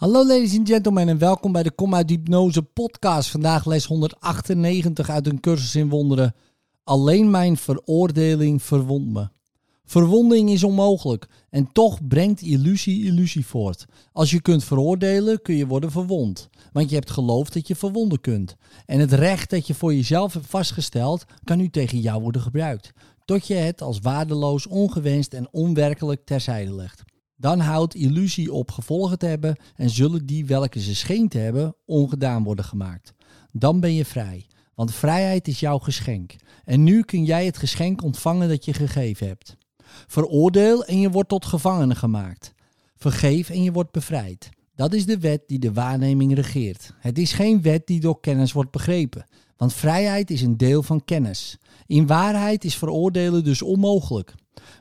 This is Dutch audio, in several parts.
Hallo ladies and gentlemen en welkom bij de Kom uit Hypnose podcast. Vandaag les 198 uit een cursus in wonderen. Alleen mijn veroordeling verwondt me. Verwonding is onmogelijk en toch brengt illusie illusie voort. Als je kunt veroordelen kun je worden verwond, want je hebt geloofd dat je verwonden kunt. En het recht dat je voor jezelf hebt vastgesteld kan nu tegen jou worden gebruikt, tot je het als waardeloos, ongewenst en onwerkelijk terzijde legt. Dan houdt illusie op gevolgen te hebben en zullen die welke ze scheen te hebben ongedaan worden gemaakt. Dan ben je vrij, want vrijheid is jouw geschenk. En nu kun jij het geschenk ontvangen dat je gegeven hebt. Veroordeel en je wordt tot gevangene gemaakt. Vergeef en je wordt bevrijd. Dat is de wet die de waarneming regeert. Het is geen wet die door kennis wordt begrepen, want vrijheid is een deel van kennis. In waarheid is veroordelen dus onmogelijk.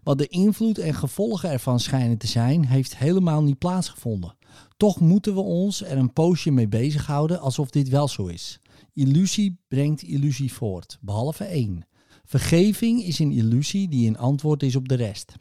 Wat de invloed en gevolgen ervan schijnen te zijn, heeft helemaal niet plaatsgevonden. Toch moeten we ons er een poosje mee bezighouden alsof dit wel zo is. Illusie brengt illusie voort, behalve één. Vergeving is een illusie die een antwoord is op de rest.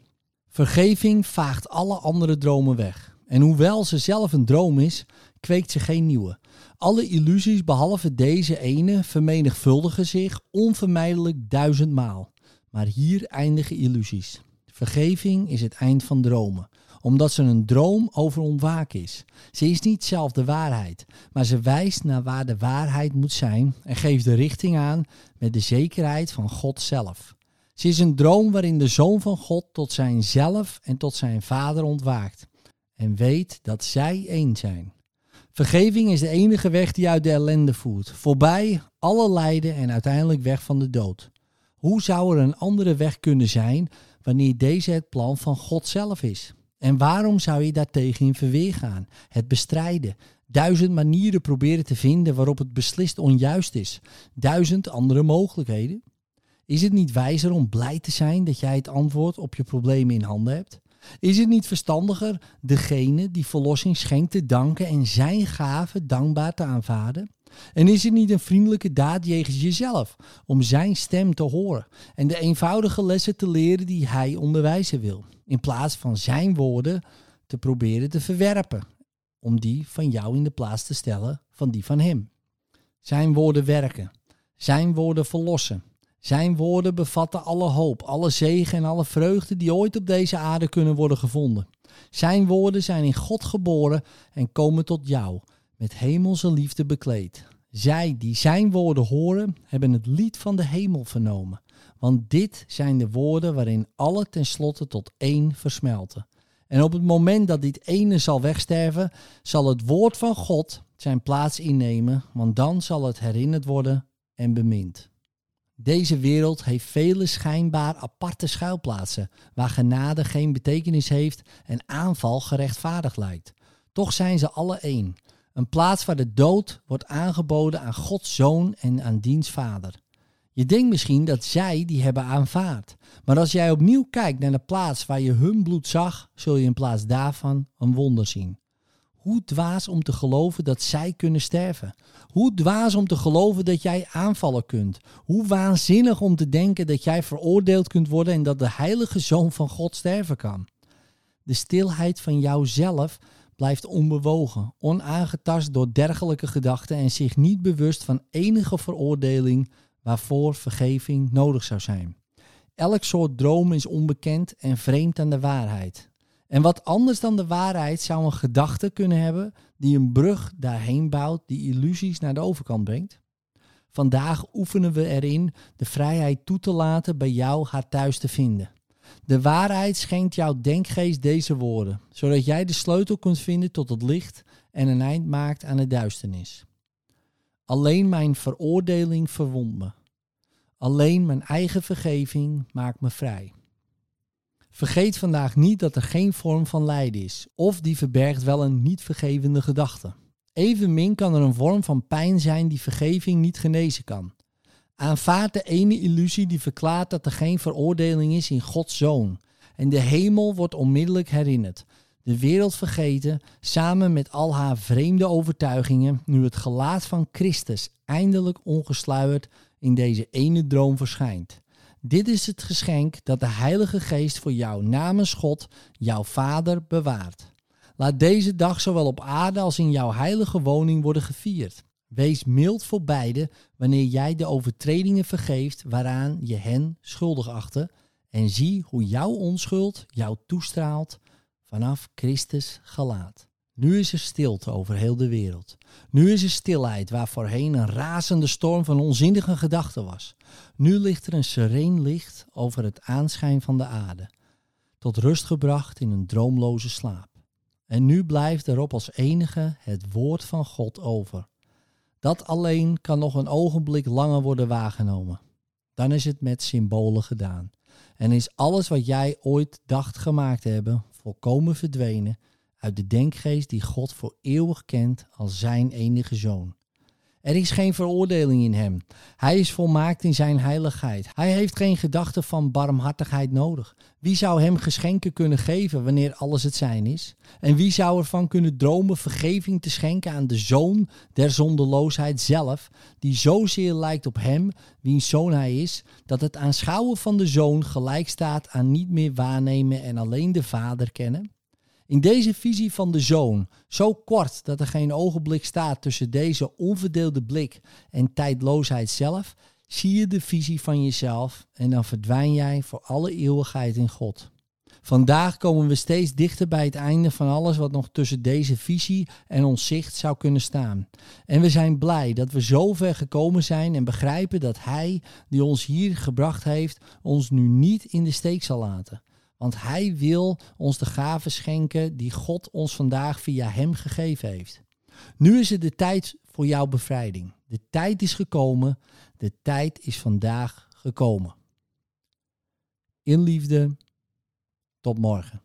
Vergeving vaagt alle andere dromen weg. En hoewel ze zelf een droom is, kweekt ze geen nieuwe. Alle illusies behalve deze ene vermenigvuldigen zich onvermijdelijk duizendmaal. Maar hier eindigen illusies. Vergeving is het eind van dromen, omdat ze een droom over ontwaken is. Ze is niet zelf de waarheid, maar ze wijst naar waar de waarheid moet zijn en geeft de richting aan met de zekerheid van God zelf. Ze is een droom waarin de Zoon van God tot zijn zelf en tot zijn Vader ontwaakt en weet dat zij één zijn. Vergeving is de enige weg die uit de ellende voert, voorbij alle lijden en uiteindelijk weg van de dood. Hoe zou er een andere weg kunnen zijn wanneer deze het plan van God zelf is? En waarom zou je daartegen in verweer gaan, het bestrijden, duizend manieren proberen te vinden waarop het beslist onjuist is, duizend andere mogelijkheden? Is het niet wijzer om blij te zijn dat jij het antwoord op je problemen in handen hebt? Is het niet verstandiger degene die verlossing schenkt te danken en zijn gave dankbaar te aanvaarden? En is het niet een vriendelijke daad jegens jezelf om zijn stem te horen en de eenvoudige lessen te leren die hij onderwijzen wil, in plaats van zijn woorden te proberen te verwerpen, om die van jou in de plaats te stellen van die van hem? Zijn woorden werken, zijn woorden verlossen. Zijn woorden bevatten alle hoop, alle zegen en alle vreugde die ooit op deze aarde kunnen worden gevonden. Zijn woorden zijn in God geboren en komen tot jou met hemelse liefde bekleed. Zij die zijn woorden horen, hebben het lied van de hemel vernomen. Want dit zijn de woorden waarin alle tenslotte tot één versmelten. En op het moment dat dit ene zal wegsterven, zal het woord van God zijn plaats innemen, want dan zal het herinnerd worden en bemind. Deze wereld heeft vele schijnbaar aparte schuilplaatsen, waar genade geen betekenis heeft en aanval gerechtvaardigd lijkt. Toch zijn ze alle één. Een plaats waar de dood wordt aangeboden aan Gods zoon en aan diens vader. Je denkt misschien dat zij die hebben aanvaard. Maar als jij opnieuw kijkt naar de plaats waar je hun bloed zag, zul je in plaats daarvan een wonder zien. Hoe dwaas om te geloven dat zij kunnen sterven. Hoe dwaas om te geloven dat jij aanvallen kunt. Hoe waanzinnig om te denken dat jij veroordeeld kunt worden en dat de heilige zoon van God sterven kan. De stilheid van jouzelf blijft onbewogen, onaangetast door dergelijke gedachten en zich niet bewust van enige veroordeling waarvoor vergeving nodig zou zijn. Elk soort droom is onbekend en vreemd aan de waarheid. En wat anders dan de waarheid zou een gedachte kunnen hebben die een brug daarheen bouwt die illusies naar de overkant brengt? Vandaag oefenen we erin de vrijheid toe te laten bij jou haar thuis te vinden. De waarheid schenkt jouw denkgeest deze woorden, zodat jij de sleutel kunt vinden tot het licht en een eind maakt aan de duisternis. Alleen mijn veroordeling verwondt me. Alleen mijn eigen vergeving maakt me vrij. Vergeet vandaag niet dat er geen vorm van lijden is, of die verbergt wel een niet vergevende gedachte. Evenmin kan er een vorm van pijn zijn die vergeving niet genezen kan. Aanvaard de ene illusie die verklaart dat er geen veroordeling is in Gods zoon. En de hemel wordt onmiddellijk herinnerd. De wereld vergeten, samen met al haar vreemde overtuigingen, nu het gelaat van Christus eindelijk ongesluierd in deze ene droom verschijnt. Dit is het geschenk dat de Heilige Geest voor jou namens God, jouw Vader, bewaart. Laat deze dag zowel op aarde als in jouw heilige woning worden gevierd. Wees mild voor beide wanneer jij de overtredingen vergeeft waaraan je hen schuldig achtte. En zie hoe jouw onschuld jou toestraalt vanaf Christus gelaat. Nu is er stilte over heel de wereld. Nu is er stilheid waar voorheen een razende storm van onzinnige gedachten was. Nu ligt er een sereen licht over het aanschijn van de aarde, tot rust gebracht in een droomloze slaap. En nu blijft erop als enige het woord van God over. Dat alleen kan nog een ogenblik langer worden waargenomen. Dan is het met symbolen gedaan. En is alles wat jij ooit dacht gemaakt hebben volkomen verdwenen uit de denkgeest die God voor eeuwig kent als zijn enige zoon. Er is geen veroordeling in hem. Hij is volmaakt in zijn heiligheid. Hij heeft geen gedachte van barmhartigheid nodig. Wie zou hem geschenken kunnen geven wanneer alles het zijn is? En wie zou ervan kunnen dromen vergeving te schenken aan de zoon der zondeloosheid zelf, die zozeer lijkt op hem, wiens zoon hij is, dat het aanschouwen van de zoon gelijk staat aan niet meer waarnemen en alleen de vader kennen? In deze visie van de zoon, zo kort dat er geen ogenblik staat tussen deze onverdeelde blik en tijdloosheid zelf, zie je de visie van jezelf en dan verdwijn jij voor alle eeuwigheid in God. Vandaag komen we steeds dichter bij het einde van alles wat nog tussen deze visie en ons zicht zou kunnen staan. En we zijn blij dat we zo ver gekomen zijn en begrijpen dat Hij, die ons hier gebracht heeft, ons nu niet in de steek zal laten. Want Hij wil ons de gaven schenken die God ons vandaag via Hem gegeven heeft. Nu is het de tijd voor jouw bevrijding. De tijd is gekomen. De tijd is vandaag gekomen. In liefde. Tot morgen.